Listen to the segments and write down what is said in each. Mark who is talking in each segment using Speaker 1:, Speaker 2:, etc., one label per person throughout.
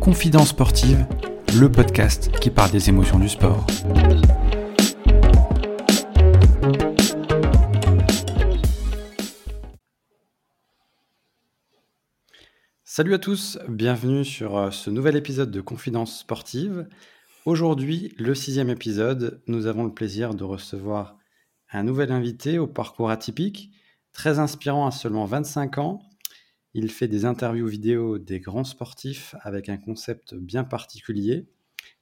Speaker 1: Confidence sportive, le podcast qui parle des émotions du sport. Salut à tous, bienvenue sur euh, ce nouvel épisode de Confidence sportive. Aujourd'hui, le sixième épisode, nous avons le plaisir de recevoir un nouvel invité au parcours atypique, très inspirant à seulement 25 ans. Il fait des interviews vidéo des grands sportifs avec un concept bien particulier.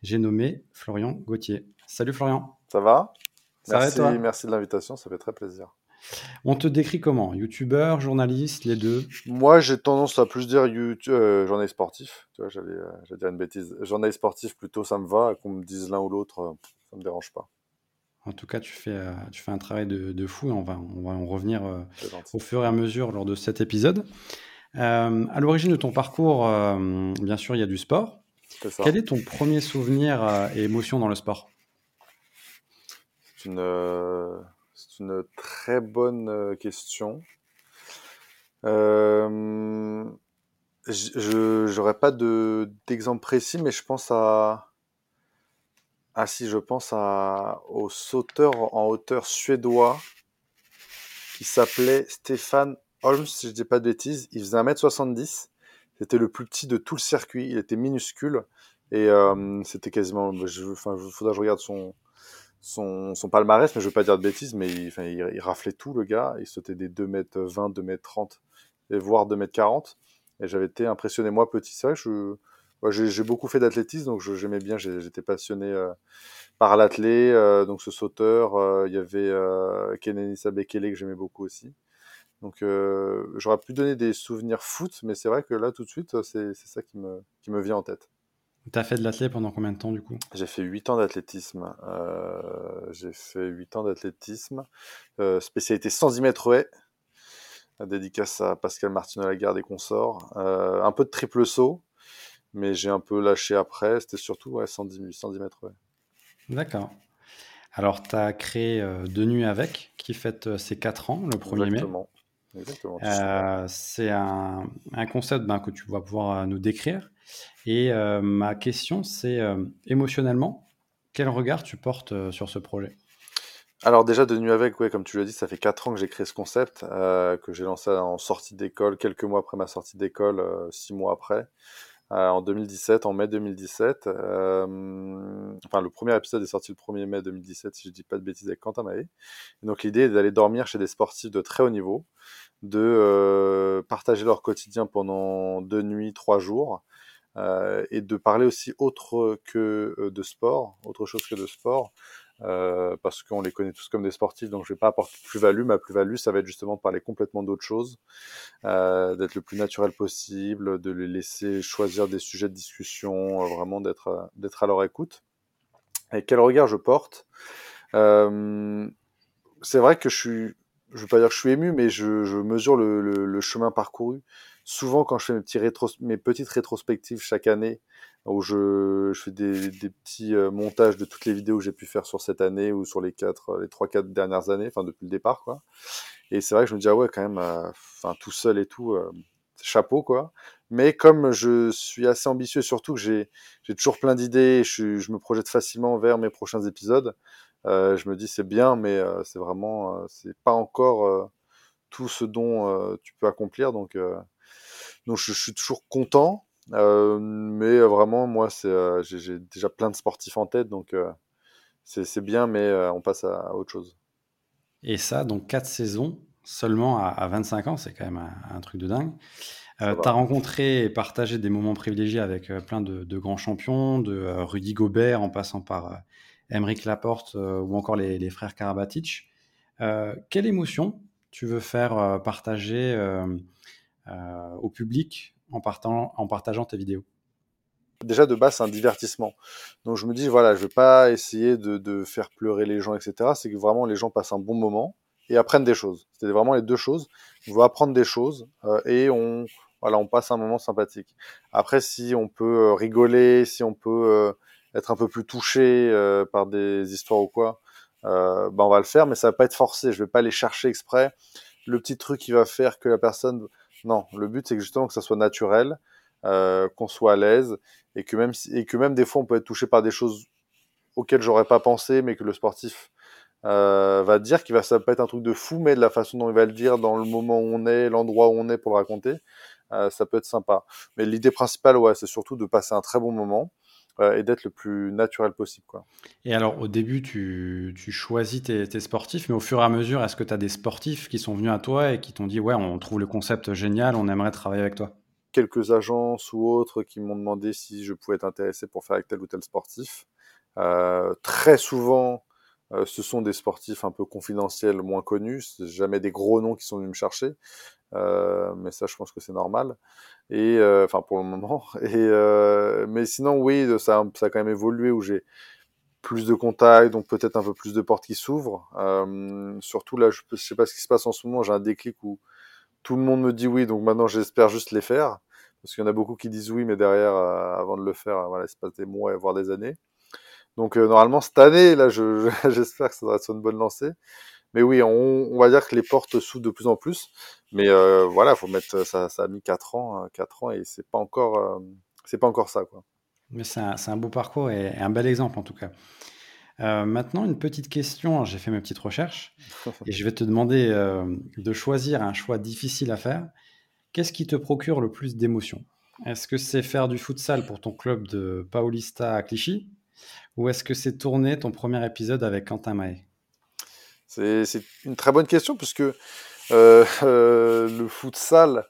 Speaker 1: J'ai nommé Florian Gauthier. Salut Florian.
Speaker 2: Ça va?
Speaker 1: Ça
Speaker 2: merci,
Speaker 1: va toi?
Speaker 2: merci de l'invitation, ça fait très plaisir.
Speaker 1: On te décrit comment? Youtubeur, journaliste, les deux?
Speaker 2: Moi, j'ai tendance à plus dire YouTube, euh, journaliste sportif. Tu vois, j'allais, euh, j'allais dire une bêtise. Journaliste sportif, plutôt, ça me va. Qu'on me dise l'un ou l'autre, euh, ça me dérange pas.
Speaker 1: En tout cas, tu fais, euh, tu fais un travail de, de fou et on va, on va en revenir euh, au fur et à mesure lors de cet épisode. Euh, à l'origine de ton parcours, euh, bien sûr, il y a du sport. Quel est ton premier souvenir euh, et émotion dans le sport?
Speaker 2: C'est une, très bonne question. Je j'aurais pas de d'exemple précis, mais je pense à ah si, je pense à au sauteur en hauteur suédois qui s'appelait Stéphane Holmes, si je dis pas de bêtises. Il faisait 1m70. C'était le plus petit de tout le circuit. Il était minuscule et euh, c'était quasiment. Je, enfin, il faudra que je regarde son palmarès, mais je veux pas dire de bêtises, mais il, raflait tout, le gars. Il sautait des 2m20, 2m30, et voire 2m40. Et j'avais été impressionné, moi, petit. C'est vrai que je, j'ai, beaucoup fait d'athlétisme, donc j'aimais bien, j'étais passionné euh, par l'athlé, euh, donc ce sauteur. euh, Il y avait euh, Kenenisa Bekele que j'aimais beaucoup aussi. Donc j'aurais pu donner des souvenirs foot, mais c'est vrai que là, tout de suite, c'est, ça qui me, qui me vient en tête.
Speaker 1: Tu as fait de l'athlète pendant combien de temps du coup?
Speaker 2: J'ai fait 8 ans d'athlétisme. Euh, j'ai fait 8 ans d'athlétisme. Euh, spécialité 110 mètres haies. Dédicace à Pascal Martino Lagarde et consorts. Euh, un peu de triple saut, mais j'ai un peu lâché après. C'était surtout ouais, 110, 110 mètres.
Speaker 1: D'accord. Alors, tu as créé euh, De Nuit avec, qui fête euh, ses 4 ans, le 1er mai.
Speaker 2: Exactement. Exactement.
Speaker 1: Euh, c'est un, un concept ben, que tu vas pouvoir euh, nous décrire. Et euh, ma question, c'est émotionnellement, quel regard tu portes sur ce projet?
Speaker 2: Alors déjà de nuit avec, ouais, comme tu l'as dit, ça fait 4 ans que j'ai créé ce concept, euh, que j'ai lancé en sortie d'école, quelques mois après ma sortie d'école, 6 mois après, euh, en 2017, en mai 2017. Euh, enfin, le premier épisode est sorti le 1er mai 2017, si je dis pas de bêtises, avec Quentin Mahé. Et donc l'idée est d'aller dormir chez des sportifs de très haut niveau, de euh, partager leur quotidien pendant deux nuits, trois jours, euh, et de parler aussi autre que euh, de sport, autre chose que de sport, euh, parce qu'on les connaît tous comme des sportifs, donc je vais pas apporter plus-value. Ma plus-value, ça va être justement de parler complètement d'autre chose, euh, d'être le plus naturel possible, de les laisser choisir des sujets de discussion, euh, vraiment d'être euh, d'être à leur écoute. Et quel regard je porte? C'est vrai que je suis, je veux pas dire que je suis ému, mais je, je mesure le, le, le chemin parcouru. Souvent, quand je fais mes, petites rétrospectives chaque année, où je, je fais des, petits euh, montages de toutes les vidéos que j'ai pu faire sur cette année ou sur les quatre, euh, les trois, quatre dernières années, enfin depuis le départ, quoi. Et c'est vrai que je me dis ah ouais, quand même, euh, enfin tout seul et tout, chapeau, quoi. Mais comme je suis assez ambitieux, surtout que j'ai, toujours plein d'idées, je, me projette facilement vers mes prochains épisodes. Je me dis c'est bien, mais c'est vraiment, c'est pas encore tout ce dont tu peux accomplir, donc. Donc je, je suis toujours content, euh, mais vraiment moi c'est euh, j'ai j'ai déjà plein de sportifs en tête, donc euh, c'est c'est bien, mais on passe à, à autre chose.
Speaker 1: Et ça, donc 4 saisons seulement à, à 25 ans, c'est quand même un, un truc de dingue. Tu as rencontré et partagé des moments privilégiés avec plein de, de grands champions, de Rudy Gobert en passant par Emeric Laporte ou encore les, les frères Karabatic. Quelle émotion tu veux faire partager au public en, partant, en partageant tes vidéos
Speaker 2: Déjà de base c'est un divertissement, donc je me dis voilà je vais pas essayer de, faire pleurer les gens etc. C'est que vraiment les gens passent un bon moment et apprennent des choses. C'était vraiment les deux choses. On veut apprendre des choses euh, et on voilà on passe un moment sympathique. Après si on peut euh, rigoler, si on peut euh, être un peu plus touché euh, par des histoires ou quoi, euh, bah on va le faire, mais ça va pas être forcé. Je vais pas aller chercher exprès le petit truc qui va faire que la personne. Non, le but c'est que justement que ça soit naturel, euh, qu'on soit à l'aise et que même et que même des fois on peut être touché par des choses auxquelles j'aurais pas pensé, mais que le sportif euh, va dire qu'il va ça peut être un truc de fou, mais de la façon dont il va le dire, dans le moment où on est, l'endroit où on est pour le raconter, euh, ça peut être sympa. Mais l'idée principale, ouais, c'est surtout de passer un très bon moment et d'être le plus naturel possible. Quoi.
Speaker 1: Et alors, au début, tu, tu choisis tes, tes, sportifs, mais au fur et à mesure, est-ce que tu as des sportifs qui sont venus à toi et qui t'ont dit, ouais, on trouve le concept génial, on aimerait travailler avec toi?
Speaker 2: Quelques agences ou autres qui m'ont demandé si je pouvais être intéressé pour faire avec tel ou tel sportif. Euh, très souvent, euh, ce sont des sportifs un peu confidentiels, moins connus. C'est jamais des gros noms qui sont venus me chercher. Euh, mais ça, je pense que c'est normal. Et euh, enfin, pour le moment. Et euh, mais sinon, oui, ça, ça a quand même évolué où j'ai plus de contacts, donc peut-être un peu plus de portes qui s'ouvrent. surtout là, je, je sais pas ce qui se passe en ce moment. J'ai un déclic où tout le monde me dit oui, donc maintenant j'espère juste les faire. Parce qu'il y en a beaucoup qui disent oui, mais derrière, avant de le faire, voilà, il se passe des mois, voire des années. Donc normalement cette année, là, j'espère que ça va être une bonne lancée. Mais oui, on, on, va dire que les portes s'ouvrent de plus en plus. Mais euh, voilà, faut mettre ça, ça a mis 4 ans, 4 ans et c'est pas encore, euh, c'est pas encore ça quoi.
Speaker 1: Mais c'est un, un, beau parcours et, un bel exemple en tout cas. Euh, maintenant, une petite question. J'ai fait mes petites recherches et je vais te demander euh, de choisir un choix difficile à faire. Qu'est-ce qui te procure le plus d'émotions? Est-ce que c'est faire du futsal pour ton club de Paulista à Clichy? Ou est-ce que c'est tourner ton premier épisode avec Quentin Mahé
Speaker 2: C'est une très bonne question puisque euh, euh, le futsal,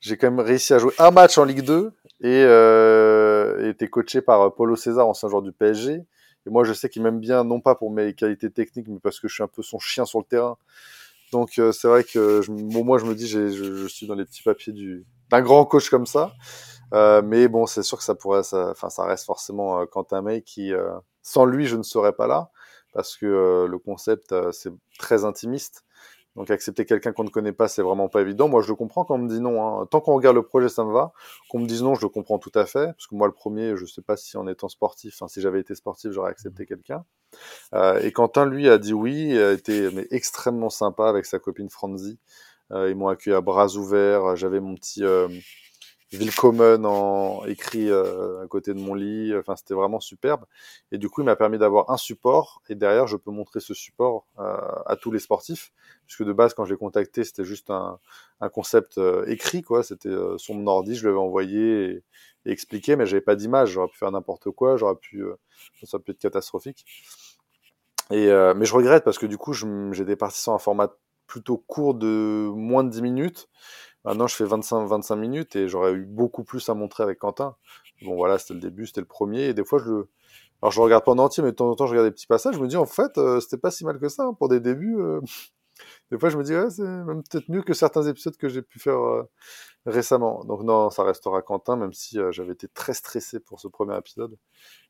Speaker 2: j'ai quand même réussi à jouer un match en Ligue 2 et euh, été coaché par Paulo César, ancien joueur du PSG. Et moi, je sais qu'il m'aime bien, non pas pour mes qualités techniques, mais parce que je suis un peu son chien sur le terrain. Donc, euh, c'est vrai que je, bon, moi, je me dis, je, suis dans les petits papiers du d'un grand coach comme ça. Euh, mais bon, c'est sûr que ça pourrait, enfin, ça, reste forcément euh, Quentin May qui, euh, sans lui, je ne serais pas là parce que euh, le concept c'est très intimiste. Donc accepter quelqu'un qu'on ne connaît pas, c'est vraiment pas évident. Moi, je le comprends quand on me dit non. Hein. Tant qu'on regarde le projet, ça me va. Qu'on me dise non, je le comprends tout à fait. Parce que moi, le premier, je sais pas si en étant sportif, enfin, si j'avais été sportif, j'aurais accepté quelqu'un. Euh, et Quentin, lui, a dit oui, a été mais, extrêmement sympa avec sa copine Franzi. Euh, ils m'ont accueilli à bras ouverts. J'avais mon petit euh, Willkommen en écrit euh, à côté de mon lit. Enfin, c'était vraiment superbe. Et du coup, il m'a permis d'avoir un support. Et derrière, je peux montrer ce support euh, à tous les sportifs. Puisque de base, quand je l'ai contacté, c'était juste un, un concept euh, écrit, quoi. C'était euh, sur mon ordi, je lui avais envoyé et, expliqué, mais j'avais pas d'image. J'aurais pu faire n'importe quoi. J'aurais pu, euh, ça peut être catastrophique. Et mais je regrette parce que du coup, j'étais parti sur un format plutôt court de moins de 10 minutes. Maintenant, je fais 25, 25 minutes et j'aurais eu beaucoup plus à montrer avec Quentin. Bon, voilà, c'était le début, c'était le premier. Et des fois, je le. Alors, je regarde pas en entier, mais de temps en temps, je regarde des petits passages. Je me dis, en fait, euh, c'était pas si mal que ça hein, pour des débuts. Euh... Des fois, je me dis, ouais, c'est même peut-être mieux que certains épisodes que j'ai pu faire euh, récemment. Donc, non, ça restera Quentin, même si euh, j'avais été très stressé pour ce premier épisode.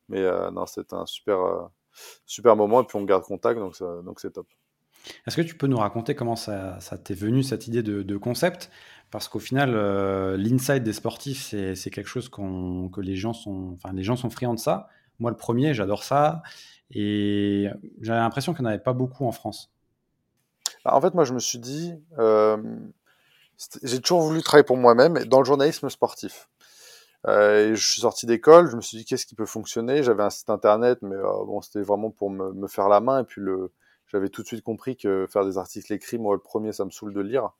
Speaker 2: Mais euh, non, c'était un super, super moment. Et puis, on garde contact, donc c'est top.
Speaker 1: Est-ce que tu peux nous raconter comment ça, t'est venu, cette idée de, concept? Parce qu'au final, euh, l'inside des sportifs, c'est quelque chose qu que les gens sont, enfin, les gens sont friands de ça. Moi, le premier, j'adore ça. Et j'avais l'impression qu'il n'y en avait pas beaucoup en France.
Speaker 2: Bah, en fait, moi, je me suis dit, euh, j'ai toujours voulu travailler pour moi-même dans le journalisme sportif. Euh, je suis sorti d'école, je me suis dit qu'est-ce qui peut fonctionner? J'avais un site internet, mais euh, bon, c'était vraiment pour me, me, faire la main. Et puis le, j'avais tout de suite compris que faire des articles écrits, moi, le premier, ça me saoule de lire.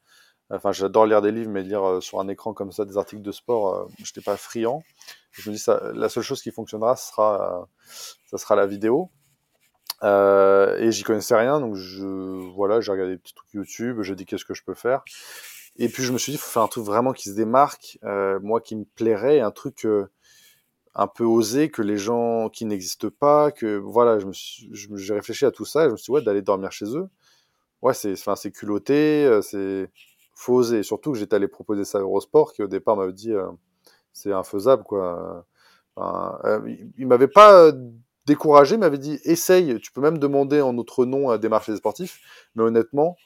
Speaker 2: Enfin, j'adore lire des livres, mais lire euh, sur un écran comme ça des articles de sport, euh, je n'étais pas friand. Je me dis, ça, la seule chose qui fonctionnera, sera, euh, ça sera la vidéo. Euh, et j'y connaissais rien, donc je, voilà, j'ai regardé des petits trucs YouTube, j'ai dit qu'est-ce que je peux faire? Et puis je me suis dit, il faut faire un truc vraiment qui se démarque, euh, moi qui me plairait, un truc euh, un peu osé que les gens qui n'existent pas, que voilà, je me j'ai réfléchi à tout ça et je me suis dit, ouais, d'aller dormir chez eux, ouais, c'est, enfin, c'est culotté, c'est, faut oser. Surtout que j'étais allé proposer ça à Eurosport, qui au départ m'avait dit, euh, c'est infaisable, quoi. Enfin, euh, il m'avait pas découragé, m'avait dit, essaye, tu peux même demander en notre nom à des sportifs, mais honnêtement,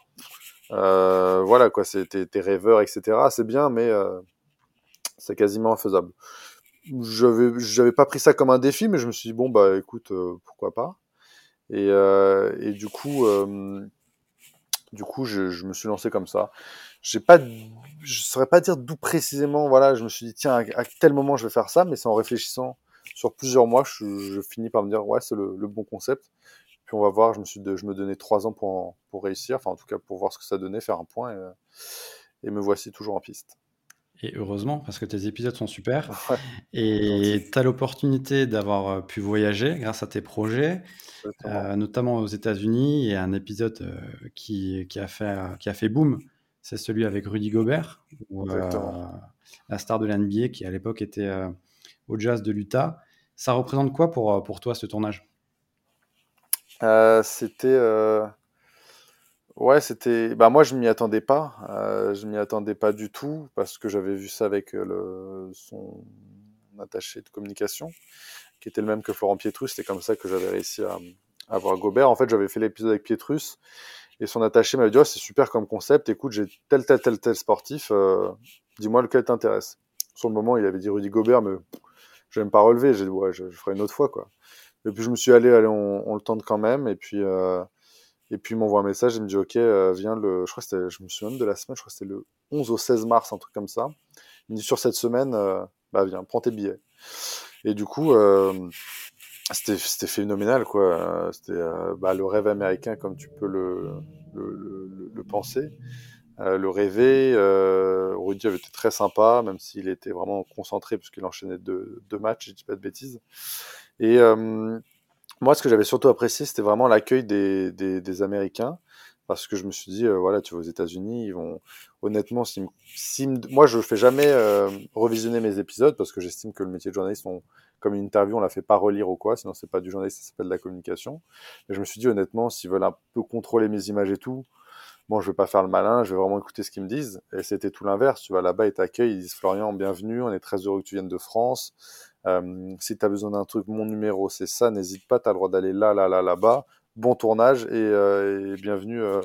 Speaker 2: euh, voilà, quoi, c'est tes, tes rêveurs, etc., c'est bien, mais euh, c'est quasiment infaisable j'avais j'avais pas pris ça comme un défi mais je me suis dit bon bah écoute euh, pourquoi pas et, euh, et du coup euh, Du coup, je, je, me suis lancé comme ça. J'ai pas, je saurais pas dire d'où précisément. Voilà, je me suis dit tiens, à, tel moment je vais faire ça, mais c'est en réfléchissant sur plusieurs mois, je, je finis par me dire ouais, c'est le, le, bon concept. Puis on va voir. Je me suis, de, je me donnais trois ans pour pour réussir, enfin en tout cas pour voir ce que ça donnait, faire un point, et, et me voici toujours en piste.
Speaker 1: Et heureusement, parce que tes épisodes sont super. Ouais, et tu as l'opportunité d'avoir pu voyager grâce à tes projets, euh, notamment aux États-Unis. A un épisode euh, qui, qui, a fait, qui a fait boom, c'est celui avec Rudy Gobert, où, euh, la star de l'NBA qui à l'époque était euh, au Jazz de l'Utah. Ça représente quoi pour, pour toi ce tournage?
Speaker 2: C'était Ouais, c'était. Bah moi, je m'y attendais pas. Euh, je m'y attendais pas du tout parce que j'avais vu ça avec euh, le son attaché de communication, qui était le même que Florent Pietrus. C'était comme ça que j'avais réussi à, avoir Gobert. En fait, j'avais fait l'épisode avec Pietrus et son attaché m'avait dit oh, c'est super comme concept. Écoute, j'ai tel tel tel tel sportif. Euh, dis-moi lequel t'intéresse. Sur le moment, il avait dit Rudy Gobert, mais je vais pas relever. J'ai dit ouais, je, je, ferai une autre fois quoi. Et puis je me suis allé, allez, on, on le tente quand même. Et puis euh, et puis il m'envoie un message, il me dit ok, euh, viens le, je crois que c'était, je me souviens de la semaine, je crois que c'était le 11 au 16 mars, un truc comme ça. Il me dit sur cette semaine, euh, bah viens, prends tes billets. Et du coup, euh, c'était, phénoménal quoi. C'était euh, bah, le rêve américain comme tu peux le, le, penser. Euh, le rêver, Rudy avait été très sympa, même s'il était vraiment concentré puisqu'il enchaînait deux, deux matchs, je dis pas de bêtises. Et moi, ce que j'avais surtout apprécié, c'était vraiment l'accueil des, des, des, Américains, parce que je me suis dit, euh, voilà, tu vas aux États-Unis, ils vont, honnêtement, si, si moi, je fais jamais euh, revisionner mes épisodes, parce que j'estime que le métier de journaliste, on, comme une interview, on la fait pas relire ou quoi, sinon c'est pas du journaliste, ça s'appelle de la communication. Mais je me suis dit, honnêtement, s'ils veulent un peu contrôler mes images et tout, bon, je vais pas faire le malin, je vais vraiment écouter ce qu'ils me disent. Et c'était tout l'inverse. Tu vas là-bas, ils t'accueillent, ils disent Florian, bienvenue, on est très heureux que tu viennes de France. Euh, si tu as besoin d'un truc, mon numéro, c'est ça, n'hésite pas, tu as le droit d'aller là, là, là, là-bas. Bon tournage et, euh, et bienvenue euh,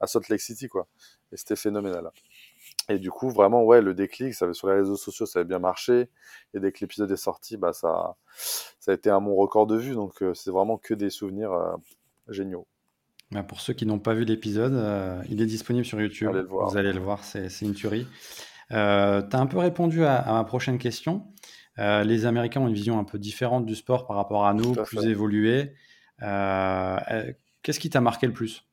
Speaker 2: à Salt Lake City, quoi. Et c'était phénoménal. Et du coup, vraiment, ouais, le déclic, ça avait, sur les réseaux sociaux, ça avait bien marché. Et dès que l'épisode est sorti, bah, ça, ça a été un bon record de vue. Donc, c'est vraiment que des souvenirs géniaux.
Speaker 1: Bah pour ceux qui n'ont pas vu l'épisode, euh, il est disponible sur YouTube. Allez Vous allez le voir, c'est une tuerie. Euh, tu as un peu répondu à, à ma prochaine question. Euh, les Américains ont une vision un peu différente du sport par rapport à nous, plus évoluée. Qu'est-ce qui t'a marqué le plus?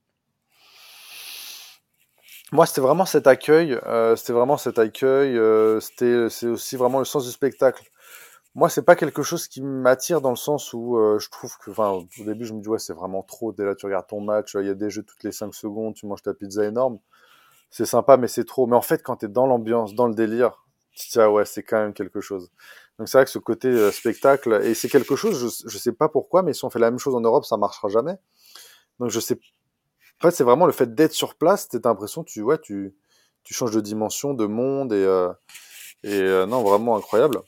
Speaker 2: Moi, c'était vraiment cet accueil. c'était vraiment cet accueil. c'était, c'est aussi vraiment le sens du spectacle moi c'est pas quelque chose qui m'attire dans le sens où euh, je trouve que enfin au début je me dis ouais c'est vraiment trop dès là tu regardes ton match il y a des jeux toutes les 5 secondes tu manges ta pizza énorme c'est sympa mais c'est trop mais en fait quand tu es dans l'ambiance dans le délire tu te dis ah ouais c'est quand même quelque chose donc c'est vrai que ce côté euh, spectacle et c'est quelque chose je, je sais pas pourquoi mais si on fait la même chose en Europe ça marchera jamais donc je sais fait c'est vraiment le fait d'être sur place t'as l'impression tu ouais tu tu changes de dimension de monde et euh, et euh, non vraiment incroyable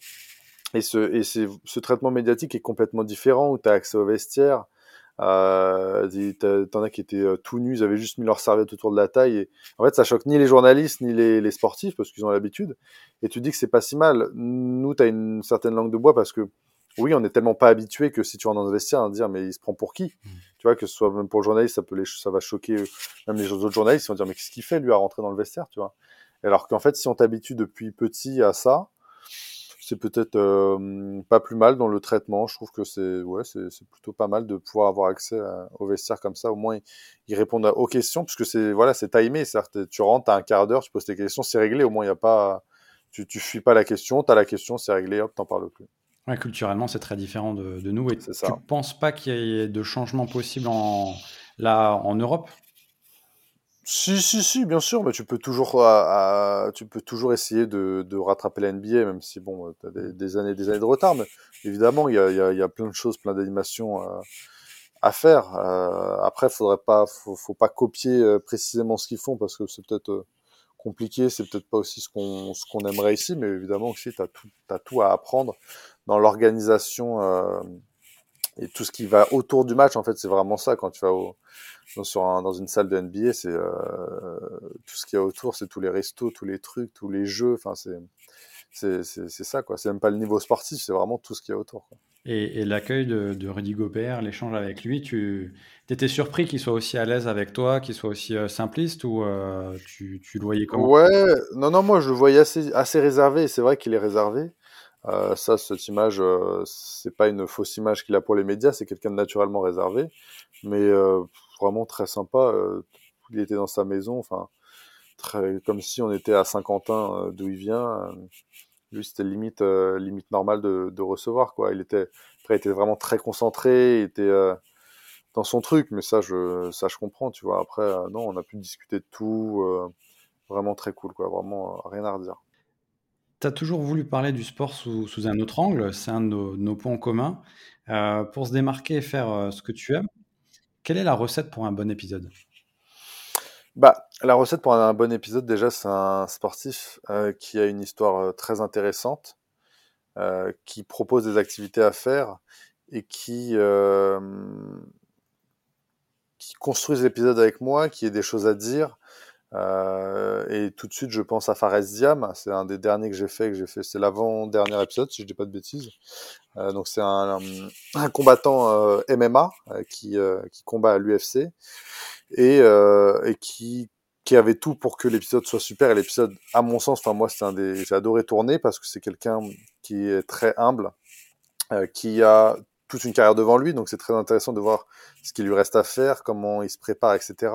Speaker 2: et ce, et ce traitement médiatique est complètement différent où tu as accès au vestiaire. Euh, T'en as qui étaient euh, tout nus, ils avaient juste mis leur serviette autour de la taille. Et... En fait, ça choque ni les journalistes ni les, les sportifs parce qu'ils ont l'habitude. Et tu dis que c'est pas si mal. Nous, tu as une certaine langue de bois parce que oui, on est tellement pas habitué que si tu rentres dans un vestiaire, dire mais il se prend pour qui? Mmh. Tu vois que ce soit même pour le journaliste, ça peut les, ça va choquer euh, même les autres journalistes. Ils vont dire mais qu'est-ce qu'il fait lui à rentrer dans le vestiaire, tu vois? Alors qu'en fait, si on t'habitue depuis petit à ça, c'est peut-être euh, pas plus mal dans le traitement. Je trouve que c'est ouais, c'est plutôt pas mal de pouvoir avoir accès au vestiaire comme ça. Au moins, ils répondent aux questions, puisque c'est voilà, c'est timé. Certes, tu rentres, as un quart d'heure, tu poses tes questions, c'est réglé. Au moins, il y a pas, tu, tu fuis pas la question, tu as la question, c'est réglé, hop, t'en parles plus.
Speaker 1: Ouais, culturellement, c'est très différent de, de nous. Et tu ne penses pas qu'il y ait de changements possibles en, là, en Europe?
Speaker 2: Si, si, si, bien sûr, mais tu peux toujours, euh, tu peux toujours essayer de, de rattraper la NBA, même si bon, tu as des, des, années, des années de retard. Mais évidemment, il y a, y, a, y a, plein de choses, plein d'animations euh, à faire. Euh, après, faudrait pas, faut, faut pas copier euh, précisément ce qu'ils font parce que c'est peut-être euh, compliqué, c'est peut-être pas aussi ce qu'on ce qu'on aimerait ici, mais évidemment aussi, tu as tout, as tout à apprendre dans l'organisation et tout ce qui va autour du match. En fait, c'est vraiment ça quand tu vas au dans, sur un, dans une salle de NBA, c'est euh, tout ce qu'il y a autour, c'est tous les restos, tous les trucs, tous les jeux. Enfin, c'est c'est ça, quoi. C'est même pas le niveau sportif, c'est vraiment tout ce qu'il y a autour. Quoi.
Speaker 1: Et, l'accueil de, Rudy Gobert, l'échange avec lui, tu étais surpris qu'il soit aussi à l'aise avec toi, qu'il soit aussi euh, simpliste ou euh, tu, le voyais comment?
Speaker 2: Ouais, non, non, moi je le voyais assez, assez réservé, c'est vrai qu'il est réservé. Euh, ça, cette image, c'est pas une fausse image qu'il a pour les médias, c'est quelqu'un de naturellement réservé, mais vraiment très sympa. il était dans sa maison, enfin, comme si on était à Saint-Quentin, d'où il vient. Lui c'était limite euh, limite normal de, de, recevoir quoi. Il était après il était vraiment très concentré il était euh, dans son truc. Mais ça je ça je comprends tu vois. Après euh, non on a pu discuter de tout vraiment très cool quoi. Vraiment rien à redire
Speaker 1: tu as toujours voulu parler du sport sous, un autre angle c'est un de nos, points communs pour se démarquer et faire ce que tu aimes quelle est la recette pour un bon épisode?
Speaker 2: Bah, la recette pour un, bon épisode, déjà, c'est un sportif euh, qui a une histoire euh, très intéressante, euh, qui propose des activités à faire et qui, qui épisodes avec moi, qui a des choses à dire. Et tout de suite, je pense à Fares Diam. C'est un des derniers que j'ai fait. Que j'ai fait, c'est l'avant-dernier épisode, si je dis pas de bêtises. donc c'est un, combattant MMA qui, qui combat à l'UFC et, euh, et qui qui avait tout pour que l'épisode soit super. Et l'épisode, à mon sens, enfin moi, c'est un des, j'ai adoré tourner parce que c'est quelqu'un qui est très humble, euh, qui a toute une carrière devant lui, donc c'est très intéressant de voir ce qu'il lui reste à faire, comment il se prépare, etc.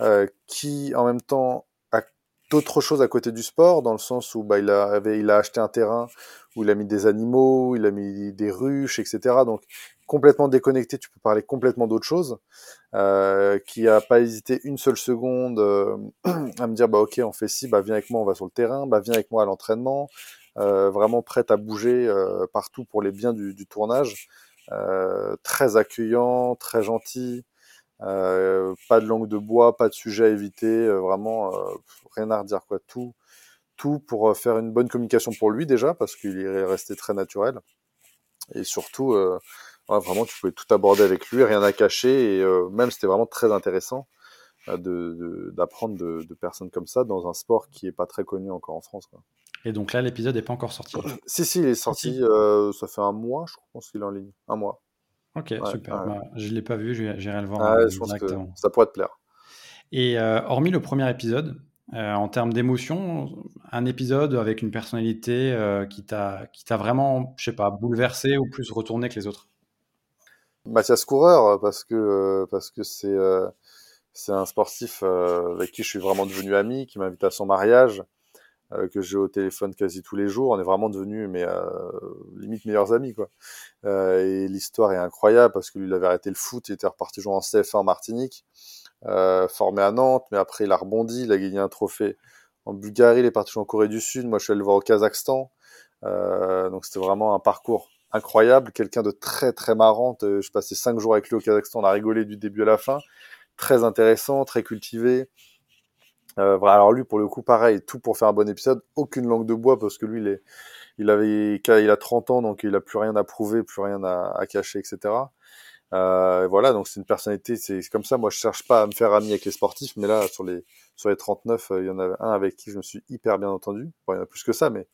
Speaker 2: Euh, qui en même temps a d'autres choses à côté du sport, dans le sens où bah, il, a, avait, il a acheté un terrain où il a mis des animaux, il a mis des ruches, etc. Donc complètement déconnecté, tu peux parler complètement d'autre chose, euh, qui a pas hésité une seule seconde euh, à me dire bah ok on fait ci, bah viens avec moi on va sur le terrain, bah viens avec moi à l'entraînement, euh, vraiment prête à bouger euh, partout pour les biens du, du tournage, très accueillant, très gentil, euh, pas de langue de bois, pas de sujet à éviter, vraiment rien à redire quoi, tout tout pour faire une bonne communication pour lui déjà parce qu'il est resté très naturel et surtout vraiment, tu pouvais tout aborder avec lui, rien à cacher, et euh, même c'était vraiment très intéressant euh, d'apprendre de, de, personnes comme ça dans un sport qui est pas très connu encore en France. Quoi.
Speaker 1: Et donc là, l'épisode n'est pas encore sorti
Speaker 2: Si, si, il est sorti, euh, ça fait un mois, je pense qu'il est en ligne. Un mois.
Speaker 1: Ok, super. Bah, je ne l'ai pas vu, j'irai le voir
Speaker 2: ah, je pense que ça pourrait te plaire.
Speaker 1: Et hormis le premier épisode, en termes d'émotion, un épisode avec une personnalité qui t'a vraiment, je sais pas, bouleversé ou plus retourné que les autres?
Speaker 2: Mathias Coureur parce que euh, parce que c'est euh, c'est un sportif euh, avec qui je suis vraiment devenu ami, qui m'invite à son mariage, que j'ai au téléphone quasi tous les jours. On est vraiment devenus mais limite meilleurs amis quoi. et l'histoire est incroyable parce que lui il avait arrêté le foot, il était reparti jouer en CF1 en Martinique, formé à Nantes, mais après il a rebondi, il a gagné un trophée en Bulgarie, il est parti jouer en Corée du Sud. Moi je suis allé le voir au Kazakhstan. donc c'était vraiment un parcours incroyable, quelqu'un de très très marrant. Euh, je passais cinq jours avec lui au Kazakhstan, on a rigolé du début à la fin. Très intéressant, très cultivé. Euh, alors lui, pour le coup, pareil, tout pour faire un bon épisode. Aucune langue de bois parce que lui, il, est, il avait, il a 30 ans, donc il a plus rien à prouver, plus rien à, à cacher, etc. Euh, voilà, donc c'est une personnalité, c'est comme ça. Moi, je cherche pas à me faire ami avec les sportifs, mais là, sur les sur les 39, euh, il y en a un avec qui je me suis hyper bien entendu. Bon, il y en a plus que ça, mais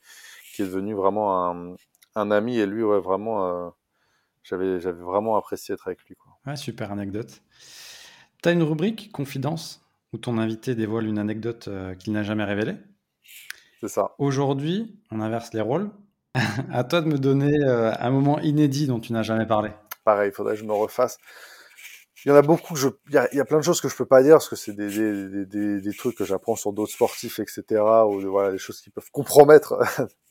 Speaker 2: qui est devenu vraiment un, un ami et lui, ouais, vraiment, euh, j'avais, j'avais vraiment apprécié être avec lui. Quoi.
Speaker 1: Ouais, super anecdote. Tu as une rubrique confidence? Où ton invité dévoile une anecdote euh, qu'il n'a jamais révélée.
Speaker 2: C'est ça.
Speaker 1: Aujourd'hui, on inverse les rôles. à toi de me donner euh, un moment inédit dont tu n'as jamais parlé.
Speaker 2: Pareil, il faudrait que je me refasse. Il y en a beaucoup que je, il y a, il y a plein de choses que je peux pas dire parce que c'est des, des, des, des, trucs que j'apprends sur d'autres sportifs, etc. Ou voilà, des choses qui peuvent compromettre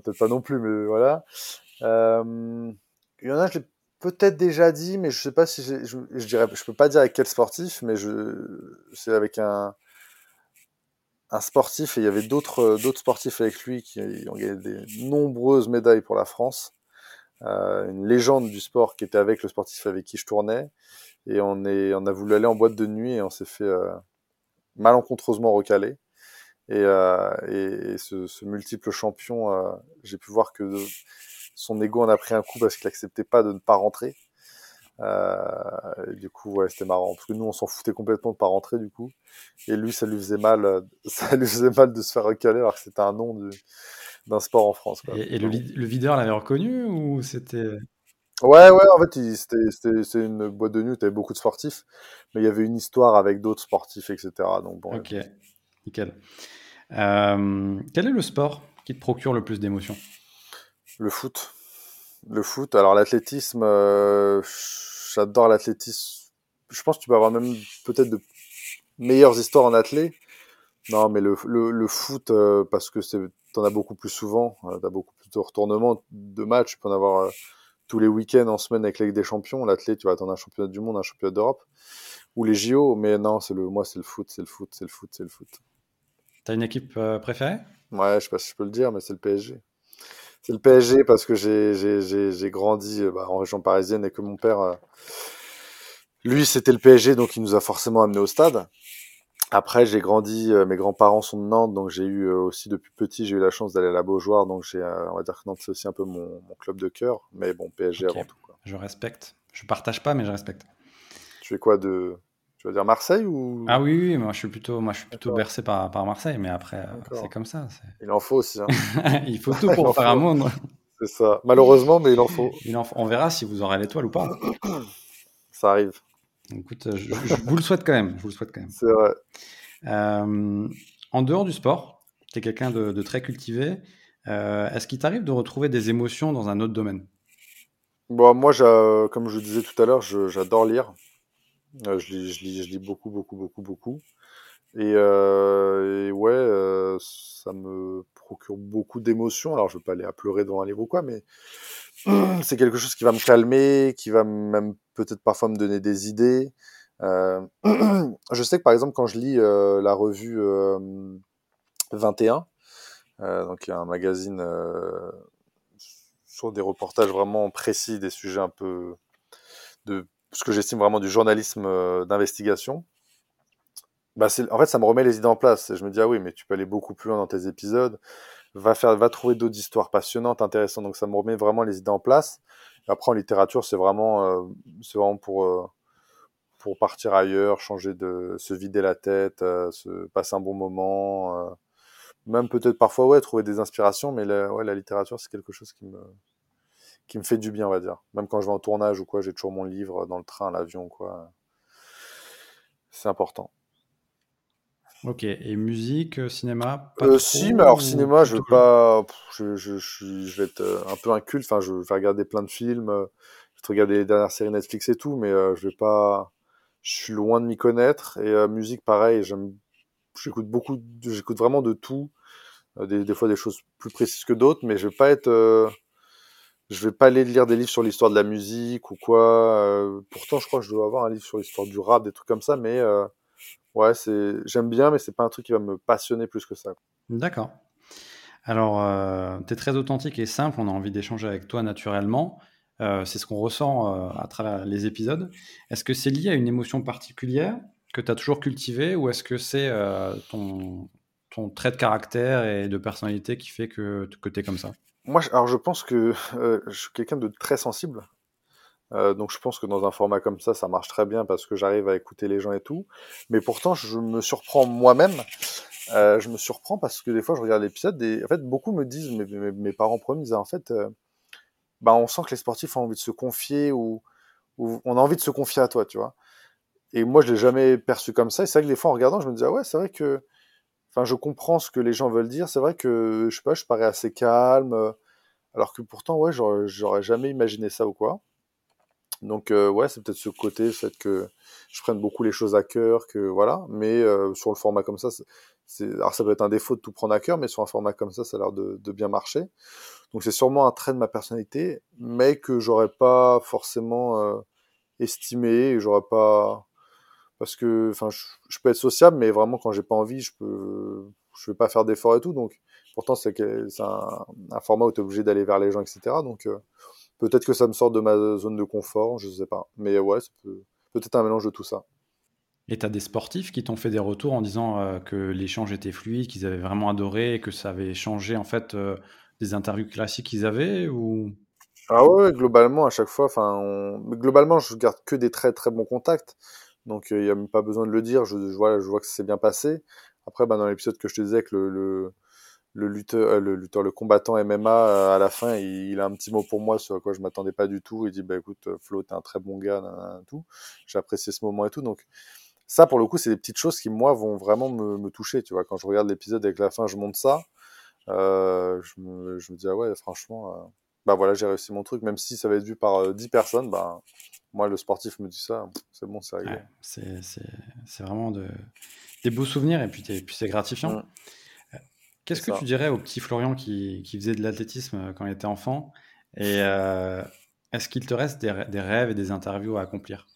Speaker 2: peut-être pas non plus, mais voilà. Euh, il y en a, je l'ai peut-être déjà dit, mais je sais pas si je, je dirais, je peux pas dire avec quel sportif, mais c'est avec un, sportif et il y avait d'autres, d'autres sportifs avec lui qui ont gagné des nombreuses médailles pour la France. Euh, une légende du sport qui était avec le sportif avec qui je tournais et on a voulu aller en boîte de nuit et on s'est fait euh, malencontreusement recaler. Et, euh, ce, multiple champion, euh, j'ai pu voir que son ego en a pris un coup parce qu'il acceptait pas de ne pas rentrer. Euh, du coup, ouais, c'était marrant parce que nous, on s'en foutait complètement de pas rentrer du coup, et lui, ça lui faisait mal, euh, ça lui faisait mal de se faire recaler alors que c'était un nom d'un sport en France. Quoi.
Speaker 1: Et, le, le, videur l'avait reconnu ou c'était?
Speaker 2: Ouais, ouais, en fait, c'était une boîte de nuit, tu avais beaucoup de sportifs, mais il y avait une histoire avec d'autres sportifs, etc. Donc, bon,
Speaker 1: ok, nickel. Euh, quel est le sport qui te procure le plus d'émotions?
Speaker 2: Le foot. Le foot. Alors, l'athlétisme, euh, j'adore l'athlétisme. Je pense que tu peux avoir même peut-être de meilleures histoires en athlée. Non, mais le, le, foot, euh, parce que tu en as beaucoup plus souvent, tu as beaucoup plus de retournements de matchs, tu peux en avoir tous les week-ends en semaine avec la Ligue des Champions. L'athlète, tu vas attendre un championnat du monde, un championnat d'Europe ou les JO. Mais non, c'est le, moi, c'est le foot, c'est le foot, c'est le foot, c'est le foot.
Speaker 1: T'as une équipe euh, préférée?
Speaker 2: Ouais, je sais pas si je peux le dire, mais c'est le PSG. C'est le PSG parce que j'ai grandi euh, bah, en région parisienne et que mon père, euh, lui, c'était le PSG, donc il nous a forcément amené au stade. Après, j'ai grandi, euh, mes grands-parents sont de Nantes, donc j'ai eu euh, aussi depuis petit, j'ai eu la chance d'aller à la Beaujoire, donc j'ai, on va dire que Nantes c'est aussi un peu mon, club de cœur, mais bon, PSG avant tout. Quoi.
Speaker 1: Je respecte. Je partage pas, mais je respecte.
Speaker 2: Tu es quoi de, tu vas dire Marseille ou?
Speaker 1: Ah oui, oui, moi je suis plutôt, moi je suis plutôt bercé par, par Marseille, mais après c'est comme ça.
Speaker 2: Il en faut aussi. Hein.
Speaker 1: il faut tout pour faire un monde.
Speaker 2: C'est ça. Malheureusement, mais il en faut.
Speaker 1: Il en faut. On verra si vous aurez l'étoile ou pas.
Speaker 2: ça arrive.
Speaker 1: Écoute, je, vous le souhaite quand même. Je vous le souhaite quand même.
Speaker 2: C'est vrai.
Speaker 1: Euh, en dehors du sport, tu es quelqu'un de, très cultivé. Euh, est-ce qu'il t'arrive de retrouver des émotions dans un autre domaine?
Speaker 2: Bon, Moi, comme je disais tout à l'heure, j'adore lire. Euh, je, lis, je, lis, je, lis, beaucoup, beaucoup, beaucoup, beaucoup. Et, et ouais, ça me procure beaucoup d'émotions. Alors, je ne veux pas aller à pleurer devant un livre ou quoi, mais c'est quelque chose qui va me calmer, qui va même peut-être parfois me donner des idées. Euh, je sais que par exemple quand je lis euh, la revue 21, euh, donc il y a un magazine sur des reportages vraiment précis, des sujets un peu de ce que j'estime vraiment du journalisme d'investigation. Bah en fait, ça me remet les idées en place. Je me dis, ah oui, mais tu peux aller beaucoup plus loin dans tes épisodes. Va, faire, va trouver d'autres histoires passionnantes, intéressantes. Donc, ça me remet vraiment les idées en place. après, en littérature, c'est vraiment, euh, c'est vraiment pour, euh, pour partir ailleurs, changer de, se vider la tête, euh, se passer un bon moment. même peut-être parfois, ouais, trouver des inspirations. Mais la, ouais, la littérature, c'est quelque chose qui me, qui me fait du bien, on va dire. Même quand je vais en tournage ou quoi, j'ai toujours mon livre dans le train, l'avion, quoi. C'est important.
Speaker 1: Ok, et musique, euh, cinéma
Speaker 2: pas euh, Si, mais alors cinéma, je vais pas. Je, je, je, je, vais être euh, un peu inculte. Enfin, je vais regarder plein de films. Je vais regarder les dernières séries Netflix et tout, mais je vais pas. Je suis loin de m'y connaître. Et musique, pareil, j'aime. J'écoute beaucoup. J'écoute vraiment de tout. Des, des, fois des choses plus précises que d'autres, mais je vais pas être. Je vais pas aller lire des livres sur l'histoire de la musique ou quoi. pourtant, je crois que je dois avoir un livre sur l'histoire du rap, des trucs comme ça, mais ouais, c'est j'aime bien, mais c'est pas un truc qui va me passionner plus que ça.
Speaker 1: D'accord. Alors, euh, tu es très authentique et simple, on a envie d'échanger avec toi naturellement. Euh, c'est ce qu'on ressent euh, à travers les épisodes. Est-ce que c'est lié à une émotion particulière que tu as toujours cultivée ou est-ce que c'est ton, trait de caractère et de personnalité qui fait que tu es comme ça?
Speaker 2: Moi, alors je pense que je suis quelqu'un de très sensible. Euh, donc je pense que dans un format comme ça, ça marche très bien parce que j'arrive à écouter les gens et tout. Mais pourtant, je me surprends moi-même. Euh, je me surprends parce que des fois, je regarde l'épisode et en fait, beaucoup me disent, mes, mes, parents premiers en fait, euh, bah, on sent que les sportifs ont envie de se confier ou, ou, on a envie de se confier à toi, tu vois. Et moi, je l'ai jamais perçu comme ça. Et c'est vrai que des fois, en regardant, je me disais, ah ouais, c'est vrai que, enfin, je comprends ce que les gens veulent dire. C'est vrai que, je sais pas, je parais assez calme, alors que pourtant, ouais, j'aurais jamais imaginé ça ou quoi. Donc euh, ouais, c'est peut-être ce côté, le fait que je prenne beaucoup les choses à cœur, que voilà. Mais euh, sur le format comme ça, c'est, alors ça peut être un défaut de tout prendre à cœur, mais sur un format comme ça, ça a l'air de, de bien marcher. Donc c'est sûrement un trait de ma personnalité, mais que j'aurais pas forcément euh, estimé, j'aurais pas parce que enfin je, je, peux être sociable, mais vraiment quand j'ai pas envie, je peux je vais pas faire d'efforts et tout. Donc pourtant c'est, un, un, format où tu es obligé d'aller vers les gens, etc. Donc euh, Peut-être que ça me sort de ma zone de confort, je sais pas. Mais ouais, c'est peut, être un mélange de tout ça.
Speaker 1: Et tu as des sportifs qui t'ont fait des retours en disant euh, que l'échange était fluide, qu'ils avaient vraiment adoré, que ça avait changé en fait euh, des interviews classiques qu'ils avaient ou?
Speaker 2: Ah ouais, globalement, à chaque fois, enfin, globalement, je garde que des très très bons contacts. Donc, il n'y a même pas besoin de le dire. Je, vois, je vois que c'est bien passé. Après, bah, dans l'épisode que je te disais, que le, le, lutteur, le lutteur, le combattant MMA, à la fin, il, a un petit mot pour moi sur quoi je m'attendais pas du tout. Il dit, bah écoute, Flo, t'es un très bon gars, tout. J'ai apprécié ce moment et tout. Donc, ça, pour le coup, c'est des petites choses qui, moi, vont vraiment me, me toucher. Tu vois, quand je regarde l'épisode avec la fin, je monte ça. Euh, je, me, je, me, dis, ah ouais, franchement, euh, bah voilà, j'ai réussi mon truc, même si ça va être vu par 10 euh, personnes, bah, moi, le sportif me dit ça, c'est bon, c'est réglé.
Speaker 1: Ouais, c'est vraiment de, des beaux souvenirs et puis, puis c'est gratifiant. Mmh. Qu'est-ce que tu dirais au petit Florian qui, qui faisait de l'athlétisme quand il était enfant? Et est-ce qu'il te reste des, des, rêves et des interviews à accomplir?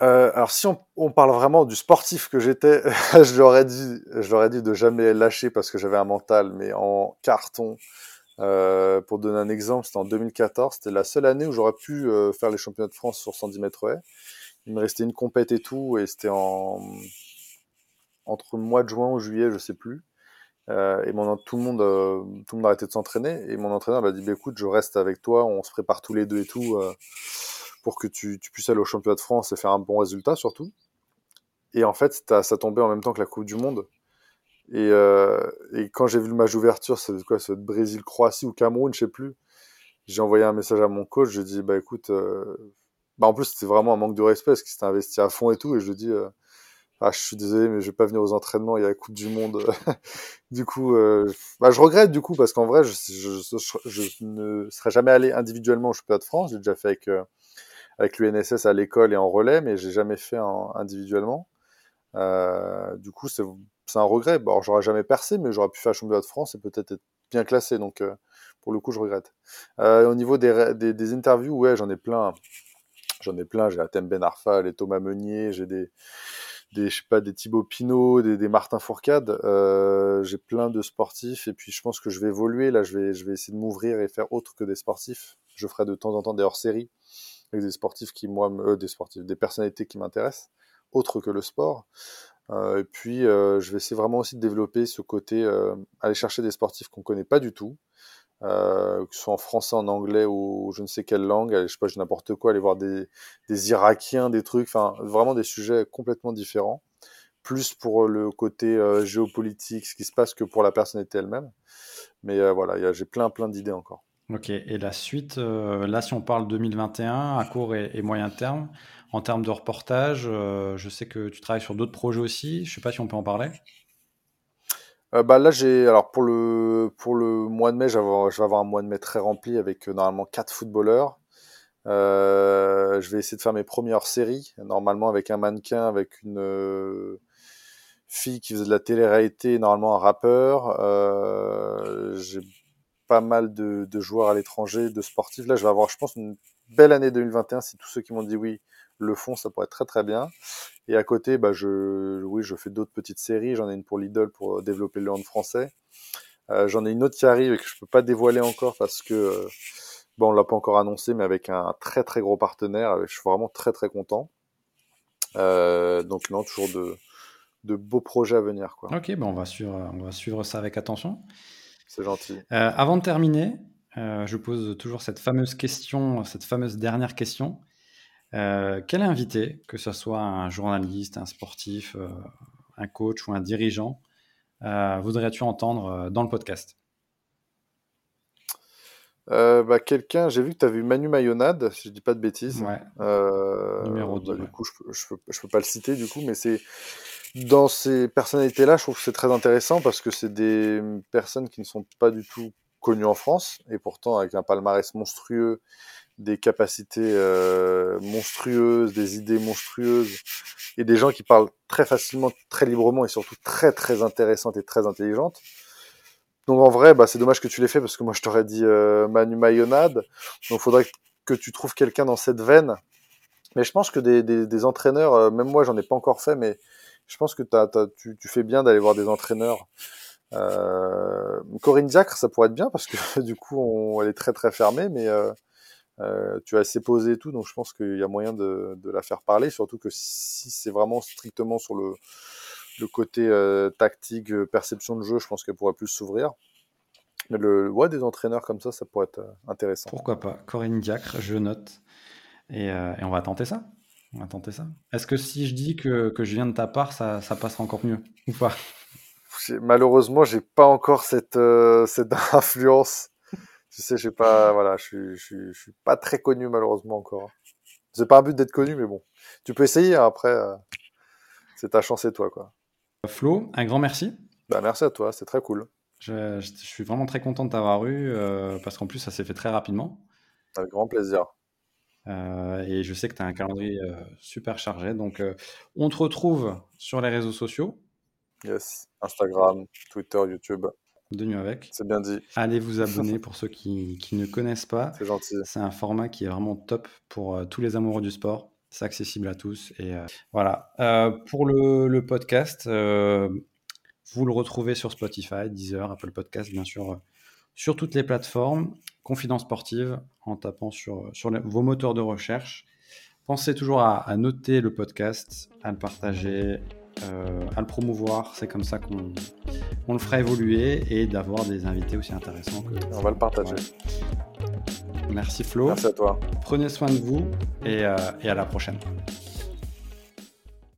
Speaker 2: Euh, alors si on, on, parle vraiment du sportif que j'étais, je leur ai dit, je leur ai dit de jamais lâcher parce que j'avais un mental, mais en carton. Euh, pour donner un exemple, c'était en 2014, c'était la seule année où j'aurais pu euh, faire les championnats de France sur 110 mètres haies. Il me restait une compète et tout, et c'était en entre mois de juin ou juillet, je sais plus. Euh, et mon, tout le monde, euh, tout le monde a arrêté de s'entraîner. Et mon entraîneur m'a dit, bah, écoute, je reste avec toi, on se prépare tous les deux et tout. Euh, pour que tu, tu, puisses aller au championnat de France et faire un bon résultat surtout. Et en fait, ça tombait en même temps que la Coupe du Monde. Et, euh, et quand j'ai vu le match d'ouverture, c'est quoi, c'est Brésil-Croatie ou Cameroun, je sais plus. J'ai envoyé un message à mon coach, j'ai dit, bah écoute, euh... bah en plus c'était vraiment un manque de respect parce qu'il s'était investi à fond et tout, et je lui dis, euh... ah je suis désolé, mais je vais pas venir aux entraînements, il y a la Coupe du Monde. du coup, euh... bah je regrette du coup parce qu'en vrai, je, je, je, je, ne serais jamais allé individuellement au championnat de France, j'ai déjà fait avec euh, avec l'UNSS à l'école et en relais, mais j'ai jamais fait en, individuellement. Euh, du coup, c'est un regret. Bon, j'aurais jamais percé, mais j'aurais pu faire championnat de France et peut-être être bien classé. Donc, euh, pour le coup, je regrette. Euh, au niveau des, des, des, interviews, ouais, j'en ai plein. J'en ai plein. J'ai Atem Ben Arfa, les Thomas Meunier, j'ai des, des, je sais pas, des Thibaut Pinot, des, des Martin Fourcade. Euh, j'ai plein de sportifs et puis je pense que je vais évoluer. Là, je vais, je vais essayer de m'ouvrir et faire autre que des sportifs. Je ferai de temps en temps des hors-séries avec des sportifs qui, moi, me, euh, des sportifs, des personnalités qui m'intéressent, autres que le sport. Euh, et puis, euh, je vais essayer vraiment aussi de développer ce côté, euh, aller chercher des sportifs qu'on connaît pas du tout, que ce soit en français, en anglais ou je ne sais quelle langue, je sais pas, n'importe quoi, aller voir des, Irakiens, des trucs, enfin, vraiment des sujets complètement différents, plus pour le côté géopolitique, ce qui se passe, que pour la personnalité elle-même. Mais voilà, j'ai plein, plein d'idées encore.
Speaker 1: Ok, et la suite, euh, là, si on parle 2021, à court et, moyen terme, en termes de reportage, euh, je sais que tu travailles sur d'autres projets aussi. Je sais pas si on peut en parler.
Speaker 2: Euh, bah là, j'ai alors pour le pour le mois de mai, je vais avoir un mois de mai très rempli avec normalement quatre footballeurs. Je vais essayer de faire mes premières séries, normalement avec un mannequin, avec une fille qui faisait de la télé-réalité, normalement un rappeur. Pas mal de, joueurs à l'étranger, de sportifs. Là, je vais avoir, je pense, une belle année 2021 si tous ceux qui m'ont dit oui le font, ça pourrait être très très bien. Et à côté, bah, je, oui, je fais d'autres petites séries. J'en ai une pour Lidl pour développer le hand français. Euh, J'en ai une autre qui arrive et que je peux pas dévoiler encore parce que euh, bon, on l'a pas encore annoncé, mais avec un très très gros partenaire. Je suis vraiment très très content. Euh, donc non, toujours de, de beaux projets à venir. Quoi.
Speaker 1: Ok, ben on va suivre, on va suivre ça avec attention.
Speaker 2: C'est gentil.
Speaker 1: Euh, avant de terminer, euh, je pose toujours cette fameuse question, cette fameuse dernière question. Euh, quel invité, que ce soit un journaliste, un sportif, un coach ou un dirigeant, voudrais-tu entendre dans le podcast?
Speaker 2: Bah, quelqu'un, j'ai vu que tu as vu Manu Mayonade, si je dis pas de bêtises.
Speaker 1: Ouais. Numéro 2.
Speaker 2: bah, Du coup, je, peux- je, peux, je peux pas le citer, du coup, mais c'est dans ces personnalités-là, je trouve que c'est très intéressant parce que c'est des personnes qui ne sont pas du tout connues en France et pourtant avec un palmarès monstrueux, des capacités euh, monstrueuses, des idées monstrueuses et des gens qui parlent très facilement, très librement et surtout très très intéressantes et très intelligentes. Donc en vrai, bah, c'est dommage que tu l'aies fait parce que moi je t'aurais dit euh, Manu Mayonade. Donc faudrait que tu trouves quelqu'un dans cette veine. Mais je pense que des, des, des entraîneurs, euh, même moi j'en ai pas encore fait, mais je pense que tu, fais bien d'aller voir des entraîneurs. Euh, Corinne Diacre, ça pourrait être bien parce que du coup elle est très très fermée, mais euh, euh, tu as assez posé et tout, donc je pense qu'il y a moyen de, la faire parler, surtout que si c'est vraiment strictement sur le, côté tactique, perception de jeu, je pense qu'elle pourrait plus s'ouvrir. Mais le, ouais, des entraîneurs comme ça, ça pourrait être intéressant.
Speaker 1: Pourquoi pas Corinne Diacre, je note. Et on va tenter ça. On va tenter ça. Est-ce que si je dis que, que je viens de ta part, ça, ça passera encore mieux ou pas?
Speaker 2: Malheureusement, j'ai pas encore cette, euh, cette influence. Tu sais, j'ai pas, voilà, je suis, je, suis, pas très connu malheureusement encore. C'est pas un but d'être connu, mais bon, tu peux essayer. Hein, après, euh, c'est ta chance et toi, quoi.
Speaker 1: Flo, un grand merci.
Speaker 2: Bah, merci à toi, c'est très cool.
Speaker 1: Je, je, suis vraiment très content de t'avoir eu euh, parce qu'en plus, ça s'est fait très rapidement.
Speaker 2: Avec grand plaisir.
Speaker 1: Euh, et je sais que tu as un calendrier euh, super chargé. Donc, euh, on te retrouve sur les réseaux sociaux.
Speaker 2: Yes, Instagram, Twitter, YouTube.
Speaker 1: De nuit avec.
Speaker 2: C'est bien dit.
Speaker 1: Allez vous abonner pour ceux qui, qui, ne connaissent pas.
Speaker 2: C'est gentil.
Speaker 1: C'est un format qui est vraiment top pour tous les amoureux du sport. C'est accessible à tous. Et voilà. pour le, le podcast, vous le retrouvez sur Spotify, Deezer, Apple Podcast, bien sûr, sur toutes les plateformes. Confidence sportive en tapant sur, sur vos moteurs de recherche. Pensez toujours à, noter le podcast, à le partager, euh, à le promouvoir. C'est comme ça qu'on on le fera évoluer et d'avoir des invités aussi intéressants. Que...
Speaker 2: On va le partager.
Speaker 1: Merci Flo.
Speaker 2: Merci à toi.
Speaker 1: Prenez soin de vous et, euh, et à la prochaine.